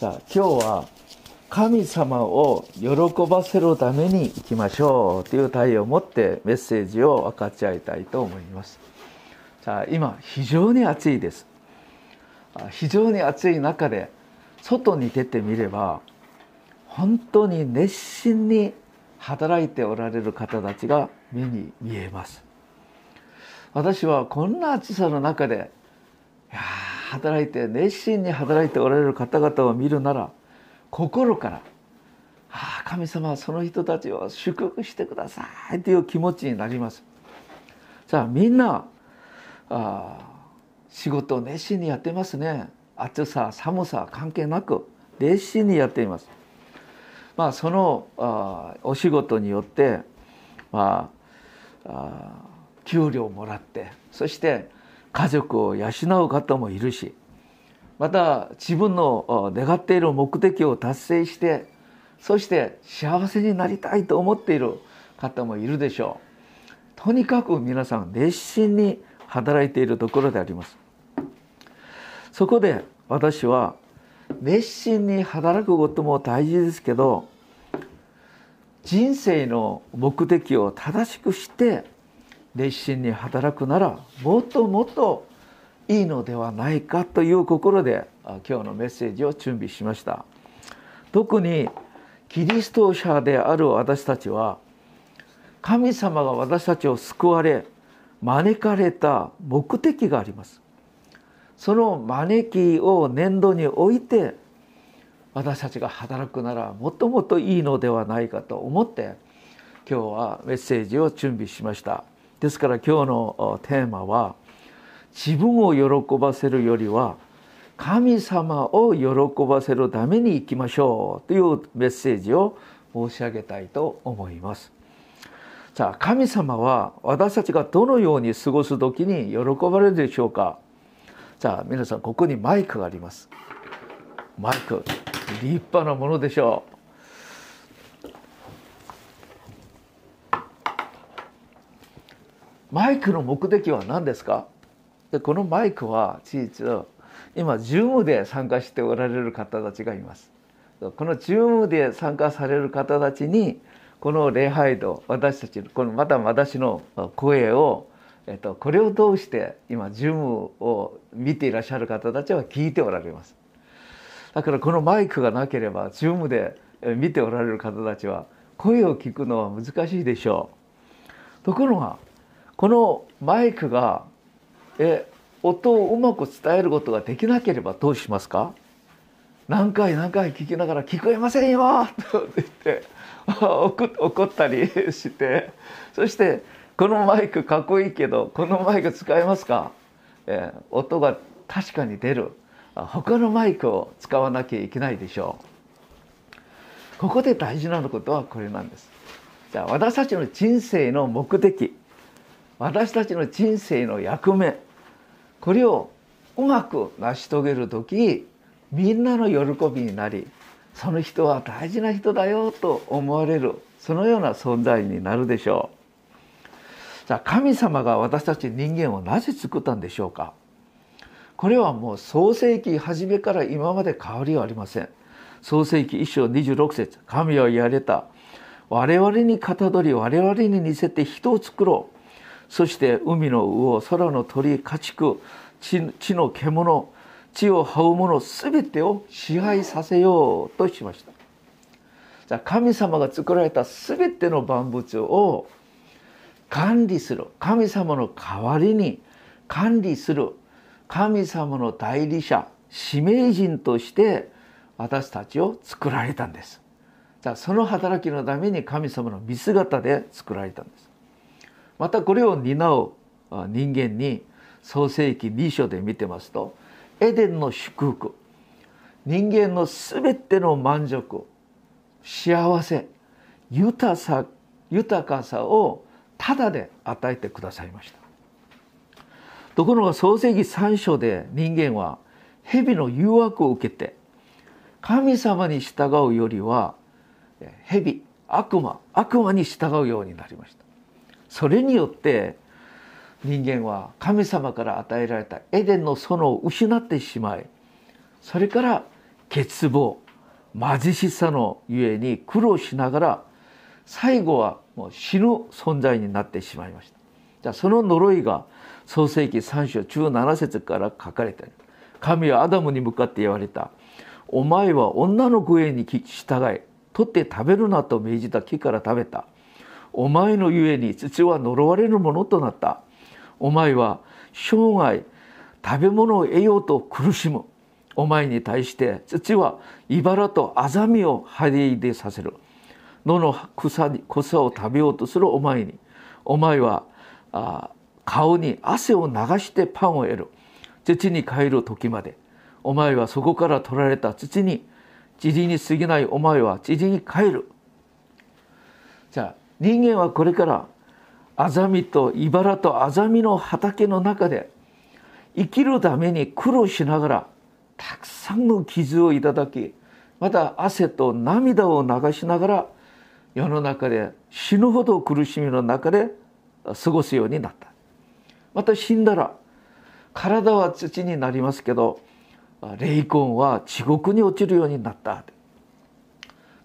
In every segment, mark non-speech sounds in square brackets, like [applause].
さあ今日は神様を喜ばせるために生きましょうという題を持ってメッセージを分かち合いたいと思います。さあ今非常に暑いです。非常に暑い中で外に出てみれば本当に熱心に働いておられる方たちが目に見えます。私はこんな暑さの中でいや働いて熱心に働いておられる方々を見るなら心から「ああ神様はその人たちを祝福してください」という気持ちになります。さあみんなあ仕事を熱心にやってますね暑さ寒さ関係なく熱心にやっています。まあそのあお仕事によってまああ給料をもらってそして家族を養う方もいるしまた自分の願っている目的を達成してそして幸せになりたいと思っている方もいるでしょう。とにかく皆さん熱心に働いているところであります。そこで私は熱心に働くことも大事ですけど人生の目的を正しくして熱心に働くならもっともっといいのではないかという心で今日のメッセージを準備しました。特にキリスト者である私たちは神様が私たちを救われ招かれた目的があります。その招きを年度に置いて私たちが働くならもっともっといいのではないかと思って今日はメッセージを準備しました。ですから今日のテーマは自分を喜ばせるよりは神様を喜ばせるために生きましょうというメッセージを申し上げたいと思います。さあ神様は私たちがどのように過ごす時に喜ばれるでしょうか？さあ皆さんここにマイクがあります。マイク立派なものでしょう。マイクの目的は何ですか？でこのマイクは事実今 Zoom で参加しておられる方たちがいます。この Zoom で参加される方たちにこの礼拝と私たちこのまた私の声を、えっと、これを通して今 Zoom を見ていらっしゃる方たちは聞いておられます。だからこのマイクがなければ Zoom で見ておられる方たちは声を聞くのは難しいでしょう。ところがこのマイクがえ音をうまく伝えることができなければどうしますか？何回何回聞きながら「聞こえませんよ!」と言って [laughs] 怒ったりして。そして「このマイクかっこいいけどこのマイク使えますか?」え、音が確かに出る。他のマイクを使わなきゃいけないでしょう。ここで大事なことはこれなんです。じゃあ私たちの人生の目的。私たちの人生の役目これをうまく成し遂げる時みんなの喜びになりその人は大事な人だよと思われるそのような存在になるでしょう。じゃあ神様が私たち人間をなぜ作ったんでしょうか？これはもう創世紀初めから今まで変わりはありません。創世紀一章26節神は言われた。我々にかたどり我々に似せて人を作ろう。そして海の魚空の鳥家畜地の獣地を這う者全てを支配させようとしました。じゃ神様が作られた全ての万物を管理する。神様の代わりに管理する。神様の代理者使命人として私たちを作られたんです。じゃあその働きのために神様の見姿で作られたんです。またこれを担う人間に創世紀2章で見てますとエデンの祝福人間の全ての満足幸せ豊さ豊かさをただで与えてくださいました。ところが創世紀3章で人間は蛇の誘惑を受けて神様に従うよりは蛇悪魔悪魔に従うようになりました。それによって人間は神様から与えられたエデンの園を失ってしまいそれから欠乏貧しさのゆえに苦労しながら最後はもう死ぬ存在になってしまいました。じゃあその呪いが創世紀3章17節から書かれている。神はアダムに向かって言われた。お前は女の声に従い取って食べるなと命じた木から食べた。お前のゆえに土は呪われるものとなった。お前は生涯食べ物を得ようと苦しむ。お前に対して土は茨とアザミを張り出させる。野の草に草を食べようとする。お前に。お前はあ顔に汗を流してパンを得る。土に帰る時まで。お前はそこから取られた土に塵に過ぎない。お前は塵に帰る。じゃあ人間はこれからアザミと茨とアザミの畑の中で生きるために苦労しながらたくさんの傷をいただきまた汗と涙を流しながら世の中で死ぬほど苦しみの中で過ごすようになった。また死んだら体は土になりますけど霊魂は地獄に落ちるようになった。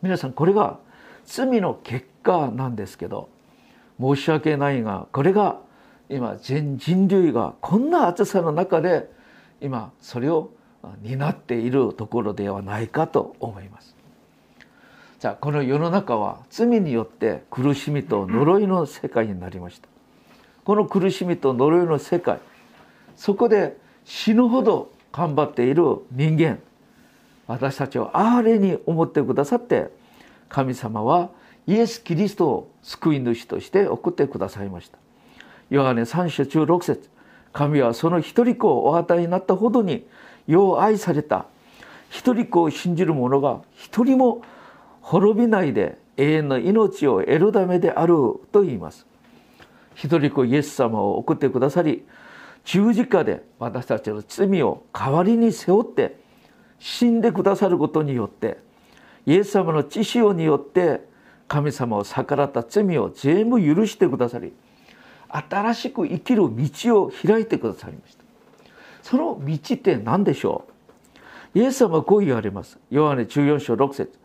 皆さんこれが罪の結果なんですけど申し訳ないがこれが今全人類がこんな暑さの中で今それを担っているところではないかと思います。じゃあこの世の中は罪によって苦しみと呪いの世界になりました。この苦しみと呪いの世界そこで死ぬほど頑張っている人間私たちを憐れに思ってくださって神様はイエス・キリストを救い主として送ってくださいました。ヨハネ3章中6節神はその一人子をお与えになったほどによう愛された一人子を信じる者が一人も滅びないで永遠の命を得るためであると言います。一人子イエス様を送ってくださり十字架で私たちの罪を代わりに背負って死んでくださることによってイエス様の知識によって神様を逆らった罪を全部許してくださり新しく生きる道を開いてくださいました。その道って何でしょう？イエス様はこう言われます。ヨハネ14章6節。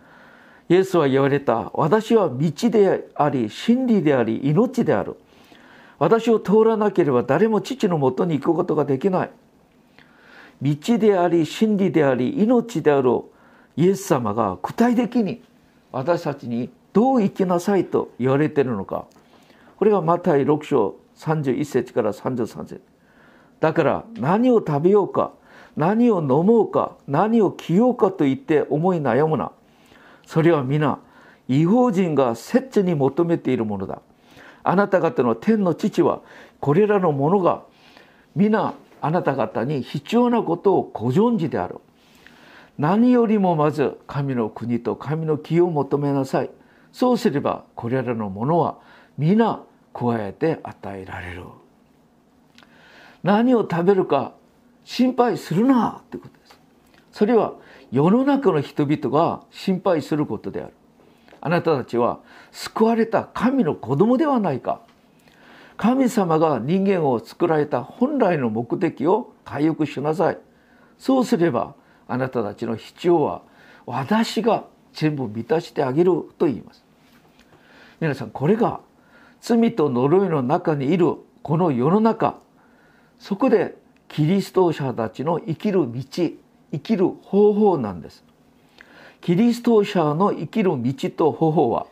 イエスは言われた。私は道であり真理であり命である。私を通らなければ誰も父のもとに行くことができない。道であり真理であり命であるイエス様が具体的に私たちにどう生きなさいと言われているのか。これがマタイ6章31節から33節。だから何を食べようか何を飲もうか何を着ようかと言って思い悩むな。それは皆違法人が切に求めているものだ。あなた方の天の父はこれらのものが皆あなた方に必要なことをご存知である何よりもまず神の国と神の義を求めなさい。そうすればこれらのものは皆加えて与えられる。何を食べるか心配するなってことです。それは世の中の人々が心配することである。あなたたちは救われた神の子供ではないか。神様が人間を作られた本来の目的を回復しなさい。そうすればあなたたちの必要は私が全部満たしてあげると言います。皆さんこれが罪と呪いの中にいるこの世の中。そこでキリスト者たちの生きる道生きる方法なんです。キリスト者の生きる道と方法は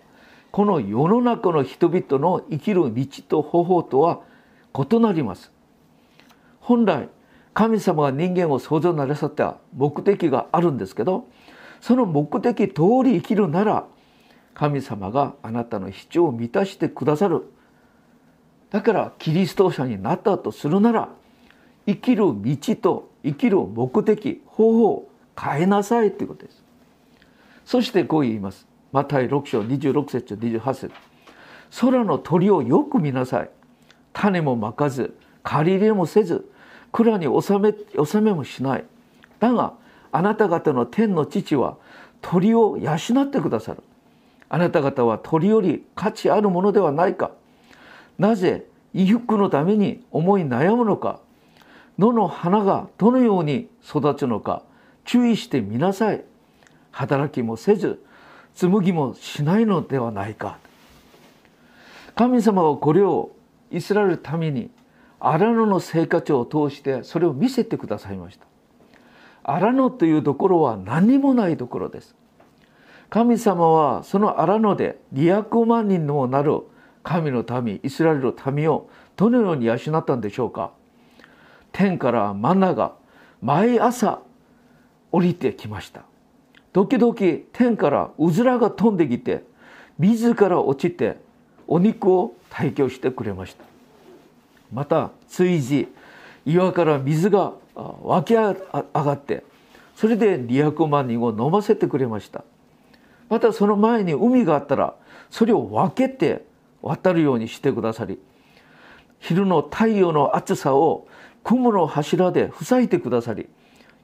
この世の中の人々の生きる道と方法とは異なります。本来神様が人間を創造なさった目的があるんですけどその目的通り生きるなら神様があなたの必要を満たしてくださる。だからキリスト者になったとするなら生きる道と生きる目的方法を変えなさいということです。そしてこう言います。マタイ6章26節28節。空の鳥をよく見なさい。種もまかず借り入れもせず蔵に収め収めもしない。だがあなた方の天の父は鳥を養ってくださる。あなた方は鳥より価値あるものではないか。なぜ衣服のために思い悩むのか。野の花がどのように育つのか。注意してみなさい。働きもせず紡ぎもしないのではないか。神様はこれをイスラエルの民に荒野の生活を通してそれを見せてくださいました。荒野というところは何もないところです。神様はその荒野で200万人にもなる神の民イスラエルの民をどのように養ったんでしょうか？天からマナが毎朝降りてきました。時々天からうずらが飛んできて自ら落ちてお肉を提供してくれました。また追事岩から水が湧き上がってそれで200万人を飲ませてくれました。またその前に海があったらそれを分けて渡るようにしてくださり昼の太陽の暑さを雲の柱で塞いでくださり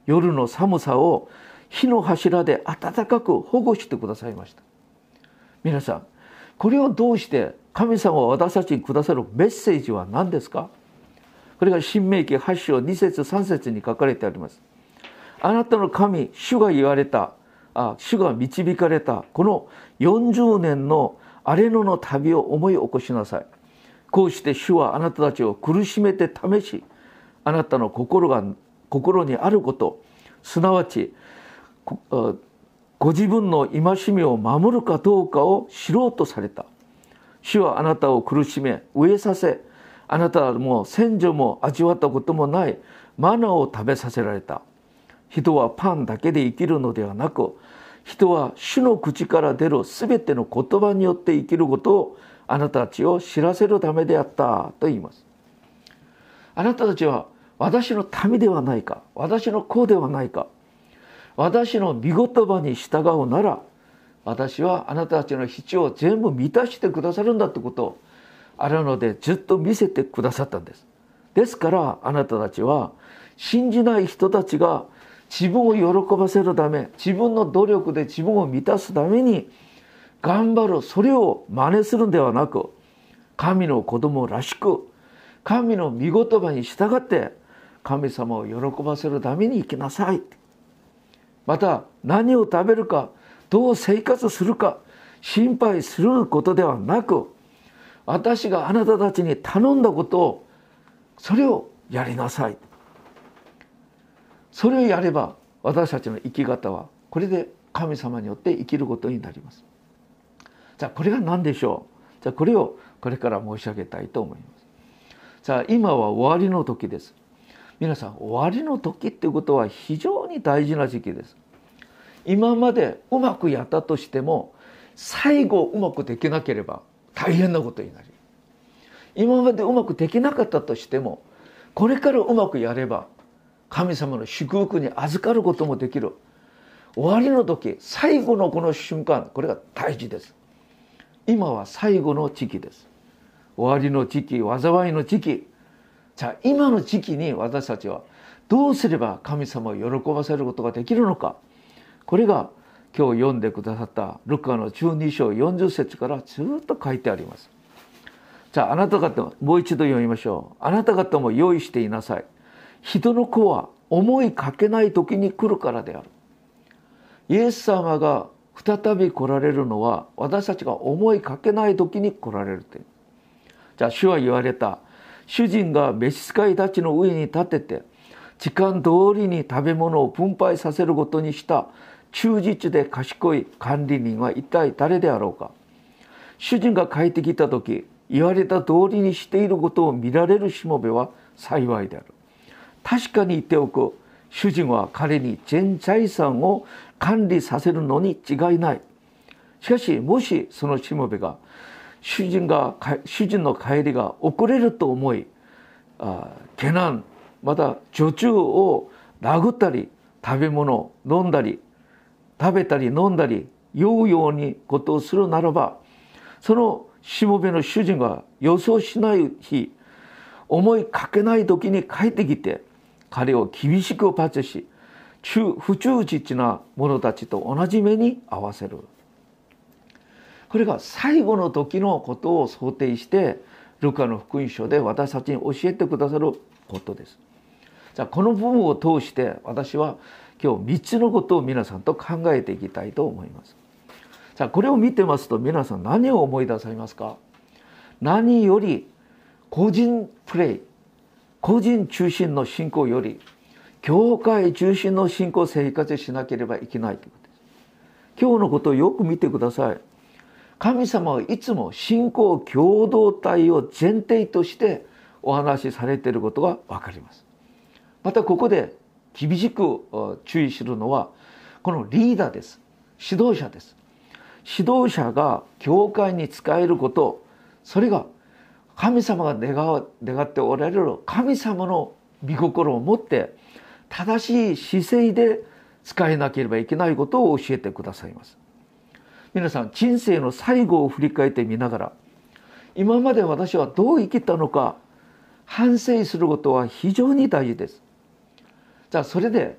夜の寒さを火の柱で暖かく保護してくださいました。皆さんこれをどうして神様は私たちにくださるメッセージは何ですか？これが新明記8章2節3節に書かれてあります。あなたの神主が言われたあ主が導かれた。この40年の荒れ野の旅を思い起こしなさい。こうして主はあなたたちを苦しめて試しあなたの心が心にあることすなわちご自分の戒めを守るかどうかを知ろうとされた。主はあなたを苦しめ飢えさせあなたはもう先祖も味わったこともないマナーを食べさせられた。人はパンだけで生きるのではなく人は主の口から出る全ての言葉によって生きることをあなたたちを知らせるためであったと言います。あなたたちは私の民ではないか私の子ではないか私の御言葉に従うなら私はあなたたちの必要を全部満たしてくださるんだってことをあるのでずっと見せてくださったんです。ですからあなたたちは信じない人たちが自分を喜ばせるため自分の努力で自分を満たすために頑張るそれを真似するんではなく神の子供らしく神の御言葉に従って神様を喜ばせるために生きなさい。また何を食べるかどう生活するか心配することではなく私があなたたちに頼んだことをそれをやりなさい。それをやれば私たちの生き方はこれで神様によって生きることになります。じゃあこれが何でしょう？じゃあこれをこれから申し上げたいと思います。さあ今は終わりの時です。皆さん終わりの時っていうことは非常に大事な時期です。今までうまくやったとしても最後うまくできなければ大変なことになり今までうまくできなかったとしてもこれからうまくやれば神様の祝福に預かることもできる終わりの時最後のこの瞬間これが大事です今は最後の時期です終わりの時期災いの時期じゃあ今の時期に私たちはどうすれば神様を喜ばせることができるのかこれが今日読んでくださったルカの12章40節からずっと書いてあります。じゃああなた方もう一度読みましょう。あなた方も用意していなさい。人の子は思いかけない時に来るからである。イエス様が再び来られるのは私たちが思いかけない時に来られるって。じゃあ主は言われた。主人が召使いたちの上に立てて時間通りに食べ物を分配させることにした忠実で賢い管理人は一体誰であろうか主人が帰ってきた時言われた通りにしていることを見られるしもべは幸いである確かに言っておく。主人は彼に全財産を管理させるのに違いない。しかしもしそのしもべが主人が主人の帰りが遅れると思いあ下難また女中を殴ったり食べ物飲んだり食べたり飲んだり酔うようにことをするならばそのしもべの主人が予想しない日思いかけない時に帰ってきて彼を厳しく罰し不忠実な者たちと同じ目に合わせるこれが最後の時のことを想定してルカの福音書で私たちに教えてくださることです。じゃあこの部分を通して私は今日3つのことを皆さんと考えていきたいと思います。さあこれを見てますと皆さん何を思い出されますか？何より個人プレイ個人中心の信仰より教会中心の信仰生活しなければいけないということです。今日のことをよく見てください。神様はいつも信仰共同体を前提としてお話しされていることが分かります。またここで厳しく注意するのはこのリーダーです。指導者です。指導者が教会に使えることそれが神様が願願っておられる神様の御心を持って正しい姿勢で使えなければいけないことを教えてくださいます。皆さん人生の最後を振り返ってみながら今まで私はどう生きたのか反省することは非常に大事です。じゃあそれで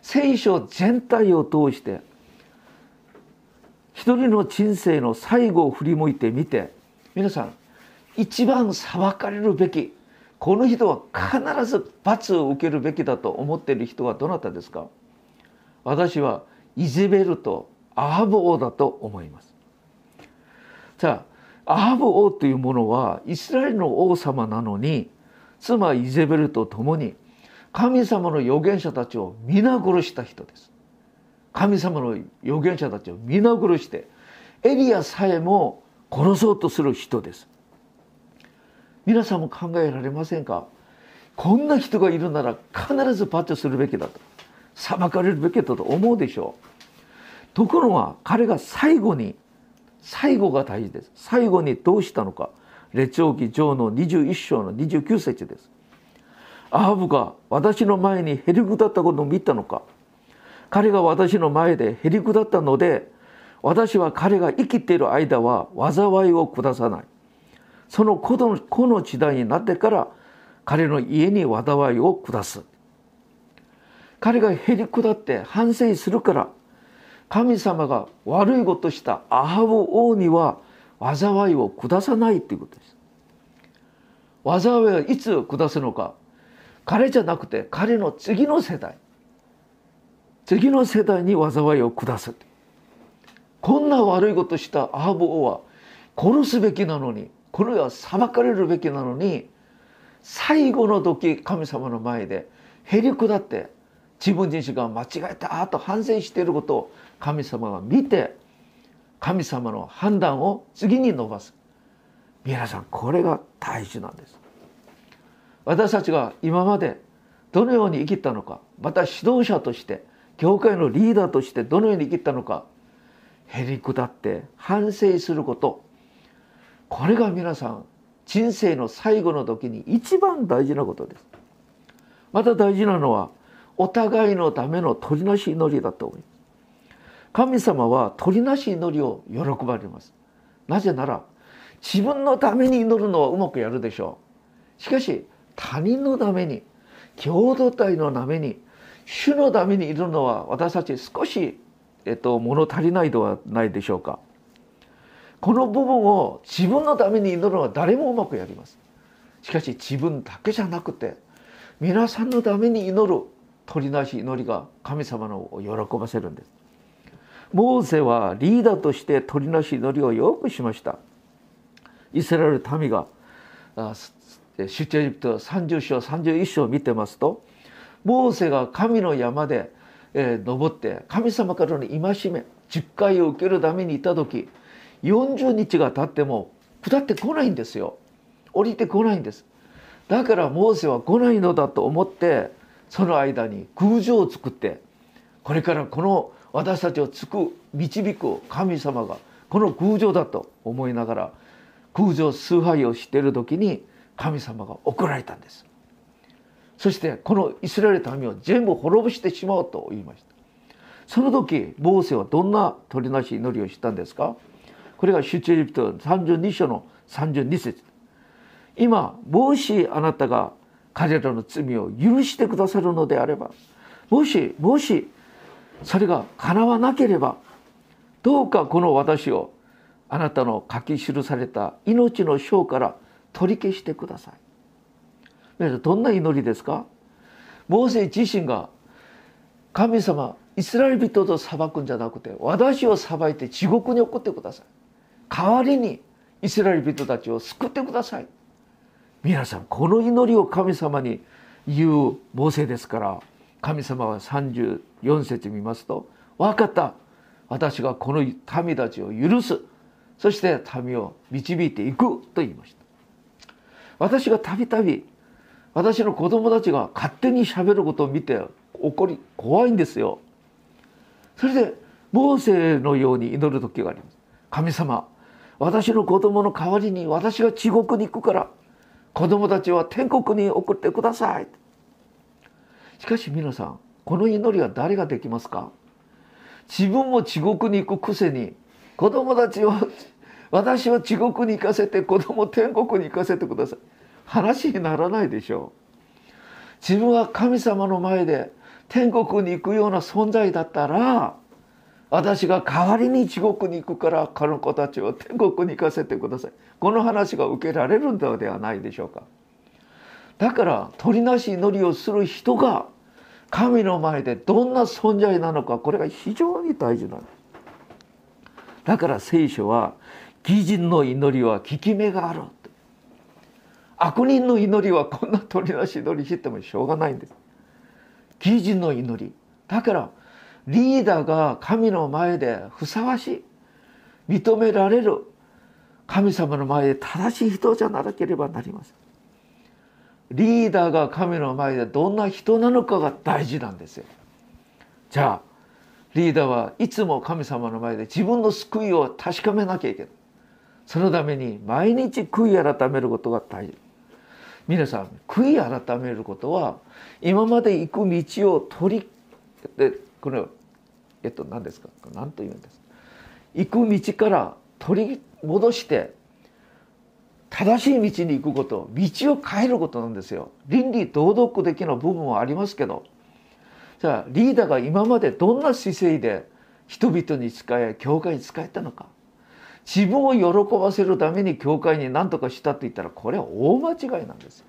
聖書全体を通して一人の人生の最後を振り向いてみて皆さん一番裁かれるべきこの人は必ず罰を受けるべきだと思っている人はどなたですか？私はイゼベルとアハブ王だと思います。さあアハブ王というものはイスラエルの王様なのに妻イゼベルと共に神様の預言者たちを皆殺した人です。神様の預言者たちを皆殺してエリアさえも殺そうとする人です。皆さんも考えられませんか？こんな人がいるなら必ず罰するべきだと。裁かれるべきだと思うでしょう。ところが彼が最後に最後が大事です。最後にどうしたのか。列王記上の21章の29節です。アハブが私の前にへりくだったことを見たのか。彼が私の前でへりくだったので私は彼が生きている間は災いを下さない。その子の子の時代になってから彼の家に災いを下す。彼がへりくだって反省するから神様が悪いことしたアハブ王には災いを下さないということです。災いはいつ下すのか彼じゃなくて彼の次の世代。次の世代に災いを下す。こんな悪いことしたアハブ王は殺すべきなのにこの世は裁かれるべきなのに最後の時神様の前でへり下って自分自身が間違えたと反省していることを神様が見て神様の判断を次に伸ばす。皆さんこれが大事なんです。私たちが今までどのように生きたのかまた指導者として教会のリーダーとしてどのように生きたのかへりくだって反省することこれが皆さん人生の最後の時に一番大事なことです。また大事なのはお互いのための取りなし祈りだと思います。神様は取りなし祈りを喜ばれます。なぜなら自分のために祈るのはうまくやるでしょう。しかし他人のために共同体のために主のためにいるのは私たち少し、えっと、物足りないではないでしょうか。この部分を自分のために祈るのは誰もうまくやりますしかし自分だけじゃなくて皆さんのために祈る取りなし祈りが神様のを喜ばせるんです。モーセはリーダーとして取りなし祈りをよくしました。イスラエル民が出エジプト30章31章を見てますとモーセが神の山で、登って神様からの戒め10回を受けるためにいた時40日が経っても下ってこないんですよ。降りてこないんです。だからモーセは来ないのだと思ってその間に空城を作ってこれからこの私たちをつく導く神様がこの空城だと思いながら空城崇拝をしている時に神様が送られたんです。そしてこのイスラエル民を全部滅ぼしてしまおうと言いました。その時モーセはどんな取りなし祈りをしたんですか？これが出エジプト32章の32節。今もしあなたが彼らの罪を許してくださるのであればもしもしそれが叶わなければどうかこの私をあなたの書き記された命の章から取り消してください。皆さんどんな祈りですか？モーセ自身が神様イスラエル人と裁くんじゃなくて私を裁いて地獄に送ってください。代わりにイスラエル人たちを救ってください。皆さんこの祈りを神様に言うモーセですから神様は34節見ますと「分かった。私がこの民たちを許す。そして民を導いていく」と言いました。私がたびたび私の子供たちが勝手にしゃべることを見て怒り怖いんですよ。それでモーセのように祈る時があります。神様私の子供の代わりに私が地獄に行くから子供たちは天国に送ってください。しかし皆さんこの祈りは誰ができますか？自分も地獄に行くくせに子供たちを私は地獄に行かせて子供天国に行かせてください。話にならないでしょう。自分は神様の前で天国に行くような存在だったら私が代わりに地獄に行くからこの子たちを天国に行かせてください。この話が受けられるのではないでしょうか。だから取りなし祈りをする人が神の前でどんな存在なのかこれが非常に大事なんです。だから聖書は義人の祈りは効き目がある悪人の祈りはこんな取りなし祈りしてもしょうがないんです。義人の祈り。だからリーダーが神の前でふさわしい認められる神様の前で正しい人じゃなければなりません。リーダーが神の前でどんな人なのかが大事なんですよ。じゃあリーダーはいつも神様の前で自分の救いを確かめなきゃいけない。そのために毎日悔い改めることが大事。皆さん悔い改めることは今まで行く道を取りでこれえっと何ですか？何と言うんです？行く道から取り戻して正しい道に行くこと道を変えることなんですよ。倫理道徳的な部分はありますけど。じゃあリーダーが今までどんな姿勢で人々に仕え教会に仕えたのか。自分を喜ばせるために教会に何とかしたって言ったらこれは大間違いなんです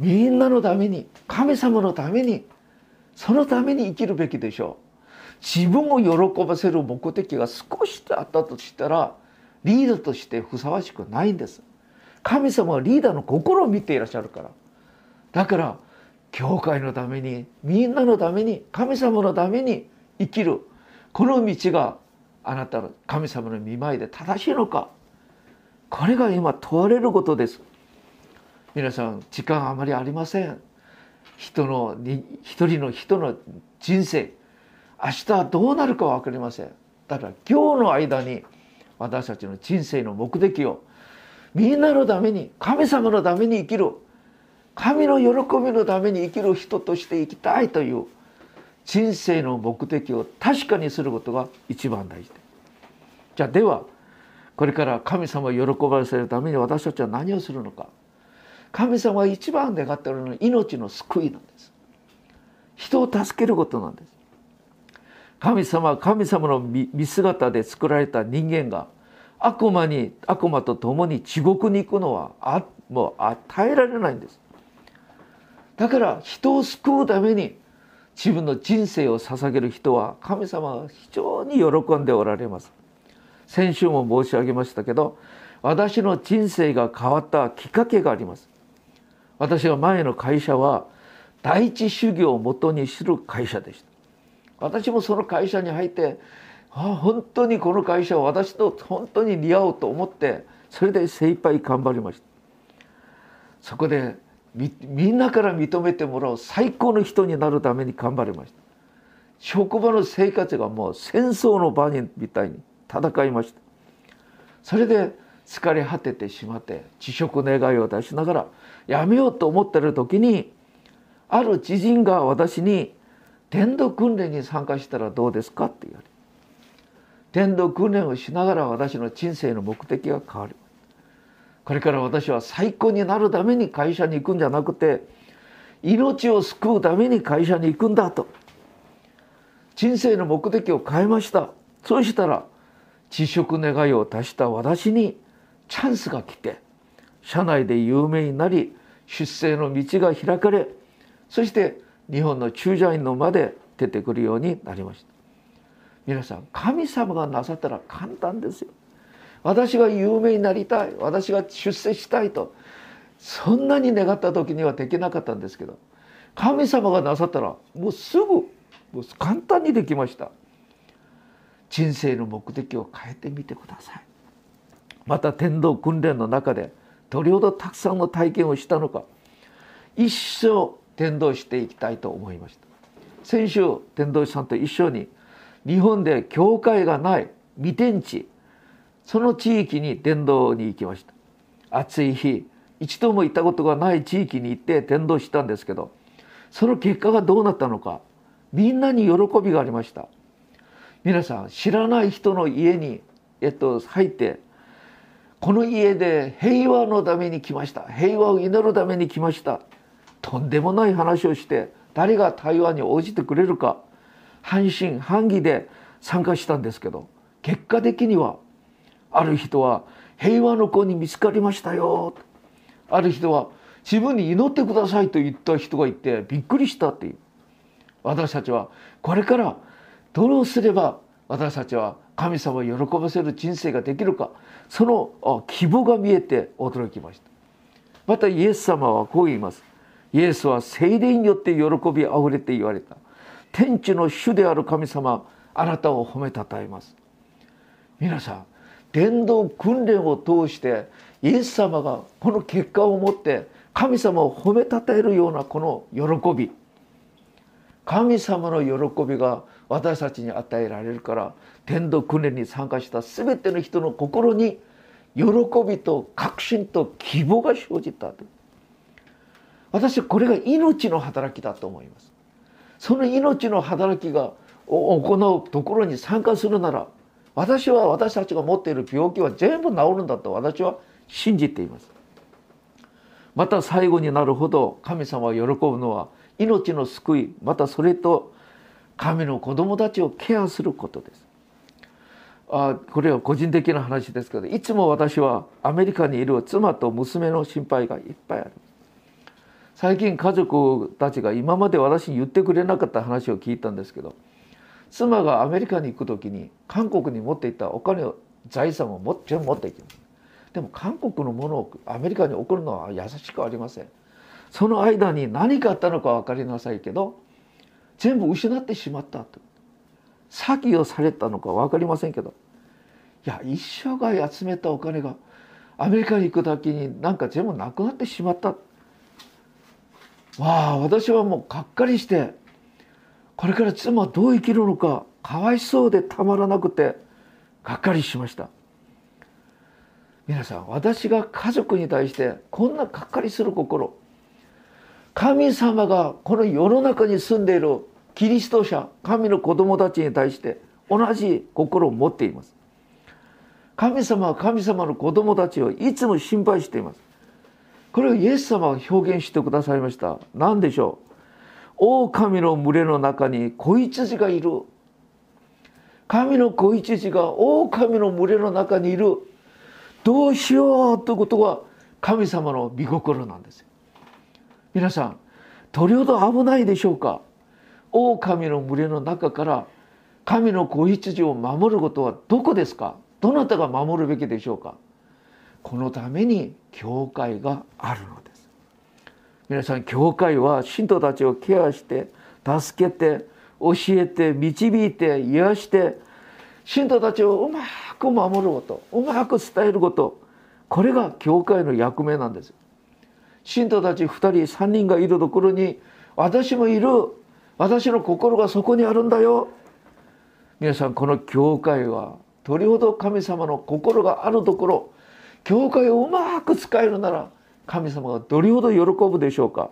みんなのために神様のためにそのために生きるべきでしょう。自分を喜ばせる目的が少しあったとしたらリーダーとしてふさわしくないんです。神様はリーダーの心を見ていらっしゃるから。だから教会のためにみんなのために神様のために生きる。この道があなたの神様の見舞いで正しいのか。これが今問われることです。皆さん時間あまりありません。人の一人の人の人生。明日はどうなるか分かりません。だから今日の間に私たちの人生の目的をみんなのために神様のために生きる神の喜びのために生きる人として生きたいという人生の目的を確かにすることが一番大事。でじゃあではこれから神様を喜ばせるために私たちは何をするのか。神様が一番願っておるのは命の救いなんです。人を助けることなんです。神様は神様の見姿で作られた人間が悪魔に悪魔と共に地獄に行くのはあもう与えられないんです。だから人を救うために自分の人生を捧げる人は神様は非常に喜んでおられます。先週も申し上げましたけど私の人生が変わったきっかけがあります。私が前の会社は第一主義をもとにする会社でした。私もその会社に入ってああ本当にこの会社は私と本当に似合うと思ってそれで精一杯頑張りました。そこでみんなから認めてもらう最高の人になるために頑張りました。職場の生活がもう戦争の場にみたいに戦いました。それで疲れ果ててしまって辞職願いを出しながら辞めようと思ってる時にある知人が私に「伝道訓練に参加したらどうですか?」って言われ伝道訓練をしながら私の人生の目的が変わる。これから私は最高になるために会社に行くんじゃなくて命を救うために会社に行くんだと。人生の目的を変えました。そうしたら辞職願いを出した私にチャンスが来て社内で有名になり出世の道が開かれそして日本の駐在員のまで出てくるようになりました。皆さん神様がなさったら簡単ですよ。私が有名になりたい私が出世したいとそんなに願った時にはできなかったんですけど神様がなさったらもうすぐもう簡単にできました。人生の目的を変えてみてください。また天道訓練の中でどれほどたくさんの体験をしたのか一生天道していきたいと思いました。先週天道師さんと一緒に日本で教会がない未天地その地域に伝道に行きました。暑い日一度も行ったことがない地域に行って伝道したんですけどその結果がどうなったのかみんなに喜びがありました。皆さん知らない人の家に、えっと、入ってこの家で平和のために来ました。平和を祈るために来ました。とんでもない話をして誰が対話に応じてくれるか半信半疑で参加したんですけど結果的にはある人は平和の子に見つかりましたよ。ある人は自分に祈ってくださいと言った人がいてびっくりしたっていう。私たちはこれからどうすれば私たちは神様を喜ばせる人生ができるか。その希望が見えて驚きました。またイエス様はこう言います。イエスは精霊によって喜びあふれて言われた。天地の主である神様あなたを褒めたたえます。皆さん伝道訓練を通してイエス様がこの結果を持って神様を褒めたたえるようなこの喜び。神様の喜びが私たちに与えられるから天道訓練に参加した全ての人の心に喜びと確信と希望が生じた私はこれが命の働きだと思います。その命の働きが行うところに参加するなら私は私たちが持っている病気は全部治るんだと私は信じています。また最後になるほど神様が喜ぶのは命の救いまたそれと神の子供たちをケアすることです。あこれは個人的な話ですけどいつも私はアメリカにいる妻と娘の心配がいっぱいある最近家族たちが今まで私に言ってくれなかった話を聞いたんですけど妻がアメリカに行く時に韓国に持っていったお金を財産をも全部持っていきます。でも韓国のものをアメリカに送るのは優しくありません。その間に何があったのか分かりなさいけど全部失ってしまったと。詐欺をされたのか分かりませんけど。いや一生涯集めたお金がアメリカに行く時になんか全部なくなってしまった。わあ私はもうがっかりしてこれから妻はどう生きるのかかわいそうでたまらなくてがっかりしました。皆さん私が家族に対してこんながっかりする心神様がこの世の中に住んでいるキリスト者神の子供たちに対して同じ心を持っています。神様は神様の子供たちをいつも心配しています。これをイエス様が表現してくださいました。何でしょう？狼の群れの中に子羊がいる。神の子羊が狼の群れの中にいる。どうしようということが神様の御心なんです皆さんどれほど危ないでしょうか？狼の群れの中から神の子羊を守ることはどこですか？どなたが守るべきでしょうか？このために教会があるのです。皆さん教会は信徒たちをケアして助けて教えて導いて癒して信徒たちをうまく守ることうまく伝えることこれが教会の役目なんです。信徒たち2人3人がいるところに私もいる。私の心がそこにあるんだよ。皆さんこの教会はどれほど神様の心があるところ教会をうまく使えるなら神様がどれほど喜ぶでしょうか。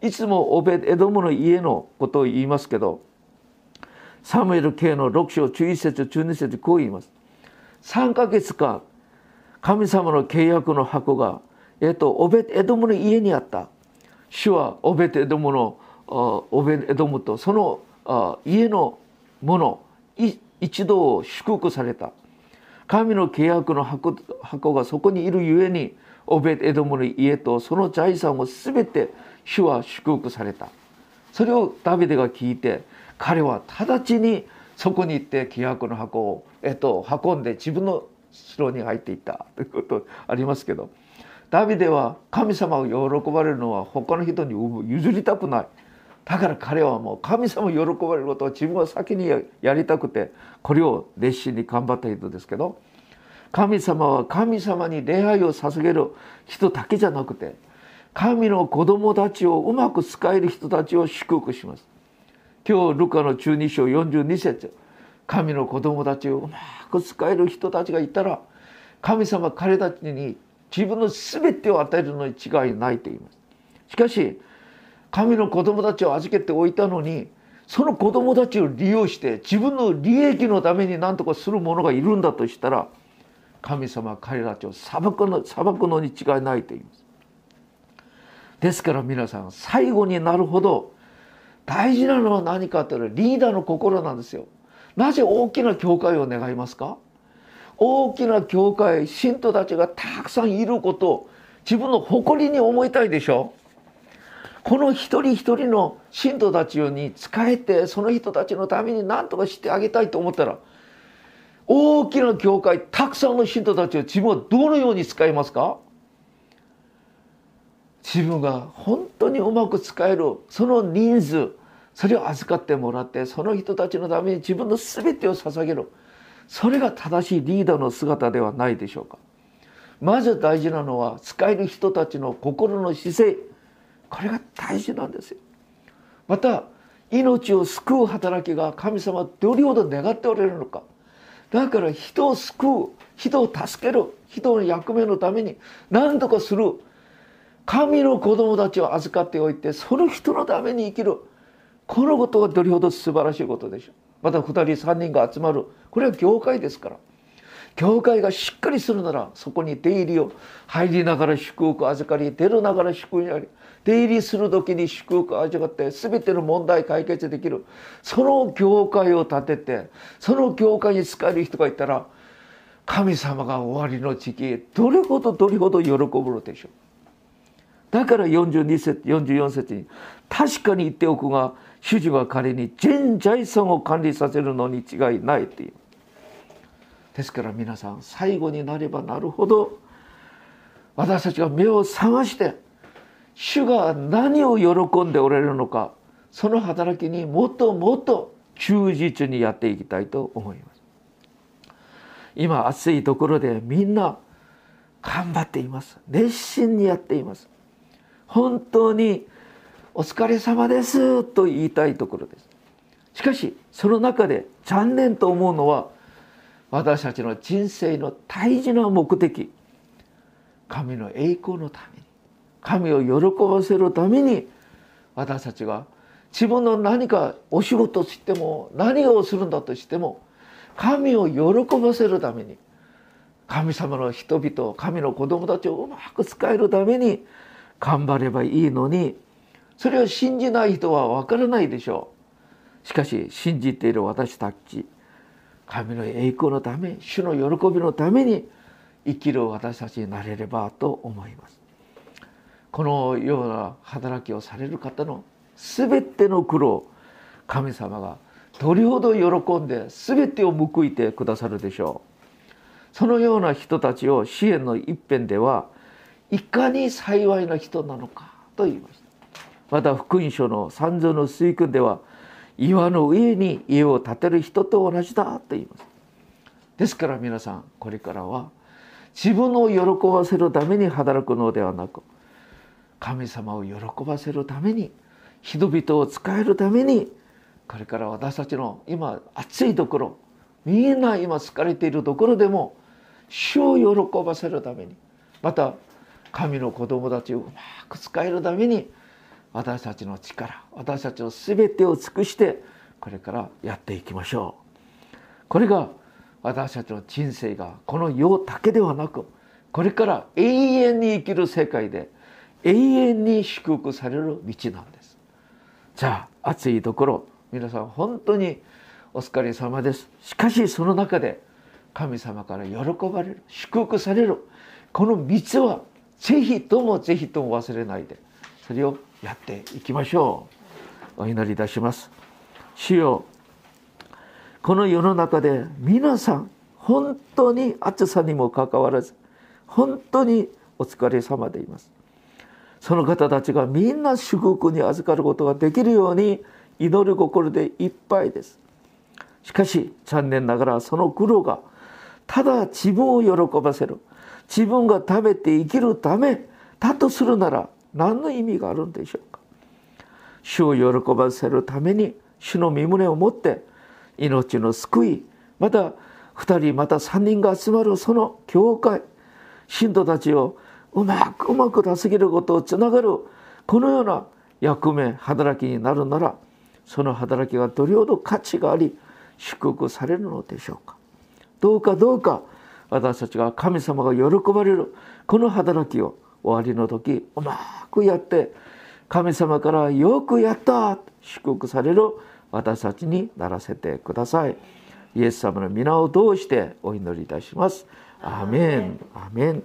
いつもオベエドムの家のことを言いますけどサムエル系の6章11節12節こう言います。3ヶ月間神様の契約の箱が、えっと、オベエドムの家にあった。主はオベエドムのオベエドムとその家のもの一度を祝福された。神の契約の箱箱がそこにいるゆえにオベエドムの家とその財産を全て主は祝福された。それをダビデが聞いて彼は直ちにそこに行って規約の箱を、えっと、運んで自分の城に入っていった。ということありますけど。ダビデは神様を喜ばれるのは他の人に譲りたくないだから彼はもう神様を喜ばれることを自分は先にやりたくてこれを熱心に頑張った人ですけど神様は神様に礼拝を捧げる人だけじゃなくて神の子供たちをうまく使える人たちを祝福します。今日ルカの中2章42節神の子供たちをうまく使える人たちがいたら神様彼たちに自分の全てを与えるのに違いないと言います。しかし神の子供たちを預けておいたのにその子供たちを利用して自分の利益のために何とかする者がいるんだとしたら神様は彼らたちを裁くの裁くのに違いないと言います。ですから皆さん最後になるほど大事なのは何かというとリーダーの心なんですよ。なぜ大きな教会を願いますか？大きな教会信徒たちがたくさんいることを自分の誇りに思いたいでしょ？この一人一人の信徒たちに仕えてその人たちのために何とかしてあげたいと思ったら大きな教会たくさんの信徒たちを自分はどのように使いますか？自分が本当にうまく使えるその人数それを預かってもらってその人たちのために自分の全てを捧げる。それが正しいリーダーの姿ではないでしょうか。まず大事なのは使える人たちの心の姿勢。これが大事なんですよ。また命を救う働きが神様はどれほど願っておられるのか。だから人を救う人を助ける人の役目のために何とかする。神の子供たちを預かっておいてその人のために生きる。このことがどれほど素晴らしいことでしょう。また2人3人が集まる。これは教会ですから。教会がしっかりするならそこに出入りを入りながら祝福預かり出るながら祝福あり出入りする時に祝福味わって全ての問題解決できる。その教会を建ててその教会に使える人がいたら神様が終わりの時期どれほどどれほど喜ぶのでしょう。だから42節44節に「確かに言っておくが主人は彼に全財産を管理させるのに違いない」っていう。ですから皆さん最後になればなるほど私たちが目を覚まして主が何を喜んでおられるのかその働きにもっともっと忠実にやっていきたいと思います。今暑いところでみんな頑張っています。熱心にやっています。本当にお疲れ様ですと言いたいところです。しかしその中で残念と思うのは私たちの人生の大事な目的神の栄光のために神を喜ばせるために私たちが自分の何かお仕事しても何をするんだとしても神を喜ばせるために神様の人々神の子供たちをうまく使えるために頑張ればいいのにそれを信じない人は分からないでしょう。しかし信じている私たち神の栄光のため主の喜びのために生きる私たちになれればと思います。このような働きをされる方の全ての苦労神様がどれほど喜んで全てを報いてくださるでしょう。そのような人たちを支援の一辺ではいかに幸いな人なのかと言いました。また福音書の三蔵の水訓では岩の上に家を建てる人と同じだと言います。ですから皆さんこれからは自分を喜ばせるために働くのではなく神様を喜ばせるために人々を使えるためにこれから私たちの今暑いところみんな今疲れているところでも主を喜ばせるためにまた神の子供たちをうまく使えるために私たちの力私たちの全てを尽くしてこれからやっていきましょう。これが私たちの人生がこの世だけではなくこれから永遠に生きる世界で永遠に祝福される道なんです。じゃあ暑いところ皆さん本当にお疲れ様です。しかしその中で神様から喜ばれる祝福されるこの道はぜひともぜひとも忘れないで。それをやっていきましょう。お祈りいたします。主よこの世の中で皆さん本当に暑さにもかかわらず本当にお疲れ様でいます。その方たちがみんな祝福に預かることができるように祈る心でいっぱいです。しかし残念ながらその苦労がただ自分を喜ばせる自分が食べて生きるためだとするなら何の意味があるんでしょうか？主を喜ばせるために主の身胸を持って命の救いまた2人また3人が集まるその教会信徒たちをうまくうまく助けることをつながるこのような役目働きになるならその働きがどれほど価値があり祝福されるのでしょうか？どうかどうか私たちが神様が喜ばれるこの働きを終わりの時うまくやって神様からよくやった祝福される私たちにならせてください。イエス様の皆を通してお祈りいたします。アメン。アメン。